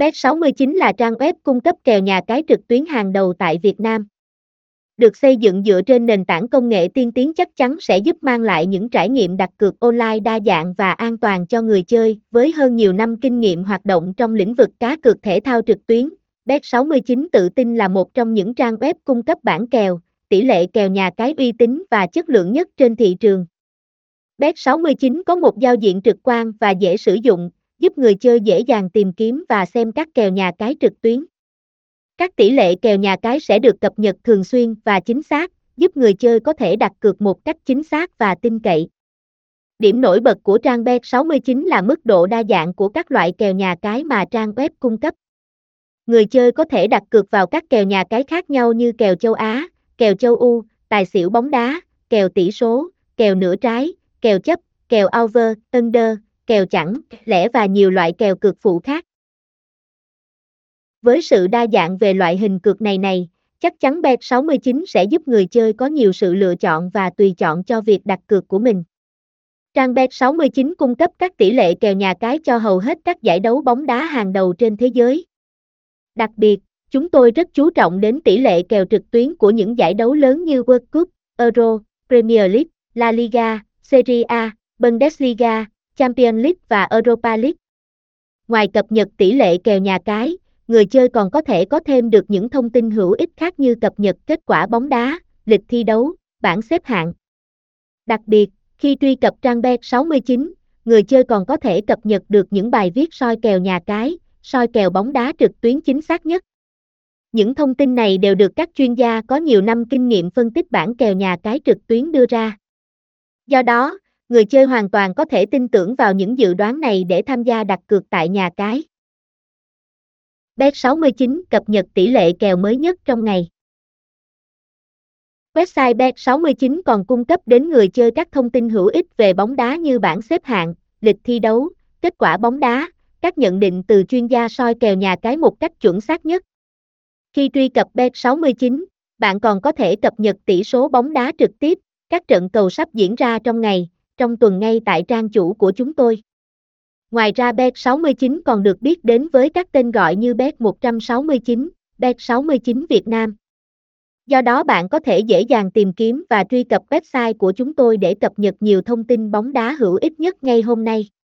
Bet69 là trang web cung cấp kèo nhà cái trực tuyến hàng đầu tại Việt Nam. Được xây dựng dựa trên nền tảng công nghệ tiên tiến chắc chắn sẽ giúp mang lại những trải nghiệm đặt cược online đa dạng và an toàn cho người chơi. Với hơn nhiều năm kinh nghiệm hoạt động trong lĩnh vực cá cược thể thao trực tuyến, Bet69 tự tin là một trong những trang web cung cấp bản kèo, tỷ lệ kèo nhà cái uy tín và chất lượng nhất trên thị trường. Bet69 có một giao diện trực quan và dễ sử dụng, giúp người chơi dễ dàng tìm kiếm và xem các kèo nhà cái trực tuyến. Các tỷ lệ kèo nhà cái sẽ được cập nhật thường xuyên và chính xác, giúp người chơi có thể đặt cược một cách chính xác và tin cậy. Điểm nổi bật của trang Bet69 là mức độ đa dạng của các loại kèo nhà cái mà trang web cung cấp. Người chơi có thể đặt cược vào các kèo nhà cái khác nhau như kèo châu Á, kèo châu U, tài xỉu bóng đá, kèo tỷ số, kèo nửa trái, kèo chấp, kèo over, under, kèo chẳng, lẻ và nhiều loại kèo cược phụ khác. Với sự đa dạng về loại hình cược này này, chắc chắn Bet69 sẽ giúp người chơi có nhiều sự lựa chọn và tùy chọn cho việc đặt cược của mình. Trang Bet69 cung cấp các tỷ lệ kèo nhà cái cho hầu hết các giải đấu bóng đá hàng đầu trên thế giới. Đặc biệt, chúng tôi rất chú trọng đến tỷ lệ kèo trực tuyến của những giải đấu lớn như World Cup, Euro, Premier League, La Liga, Serie A, Bundesliga, Champions League và Europa League. Ngoài cập nhật tỷ lệ kèo nhà cái, người chơi còn có thể có thêm được những thông tin hữu ích khác như cập nhật kết quả bóng đá, lịch thi đấu, bảng xếp hạng. Đặc biệt, khi truy cập trang bet 69, người chơi còn có thể cập nhật được những bài viết soi kèo nhà cái, soi kèo bóng đá trực tuyến chính xác nhất. Những thông tin này đều được các chuyên gia có nhiều năm kinh nghiệm phân tích bảng kèo nhà cái trực tuyến đưa ra. Do đó, người chơi hoàn toàn có thể tin tưởng vào những dự đoán này để tham gia đặt cược tại nhà cái. Bet69 cập nhật tỷ lệ kèo mới nhất trong ngày. Website Bet69 còn cung cấp đến người chơi các thông tin hữu ích về bóng đá như bảng xếp hạng, lịch thi đấu, kết quả bóng đá, các nhận định từ chuyên gia soi kèo nhà cái một cách chuẩn xác nhất. Khi truy cập Bet69, bạn còn có thể cập nhật tỷ số bóng đá trực tiếp, các trận cầu sắp diễn ra trong ngày, trong tuần ngay tại trang chủ của chúng tôi. Ngoài ra Bet69 còn được biết đến với các tên gọi như Bet169, Bet69 Việt Nam. Do đó bạn có thể dễ dàng tìm kiếm và truy cập website của chúng tôi để cập nhật nhiều thông tin bóng đá hữu ích nhất ngay hôm nay.